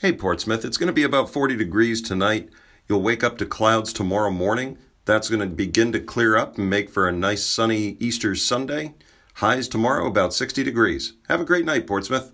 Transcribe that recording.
Hey, Portsmouth, it's going to be about 40 degrees tonight. You'll wake up to clouds tomorrow morning. That's going to begin to clear up and make for a nice sunny Easter Sunday. Highs tomorrow about 60 degrees. Have a great night, Portsmouth.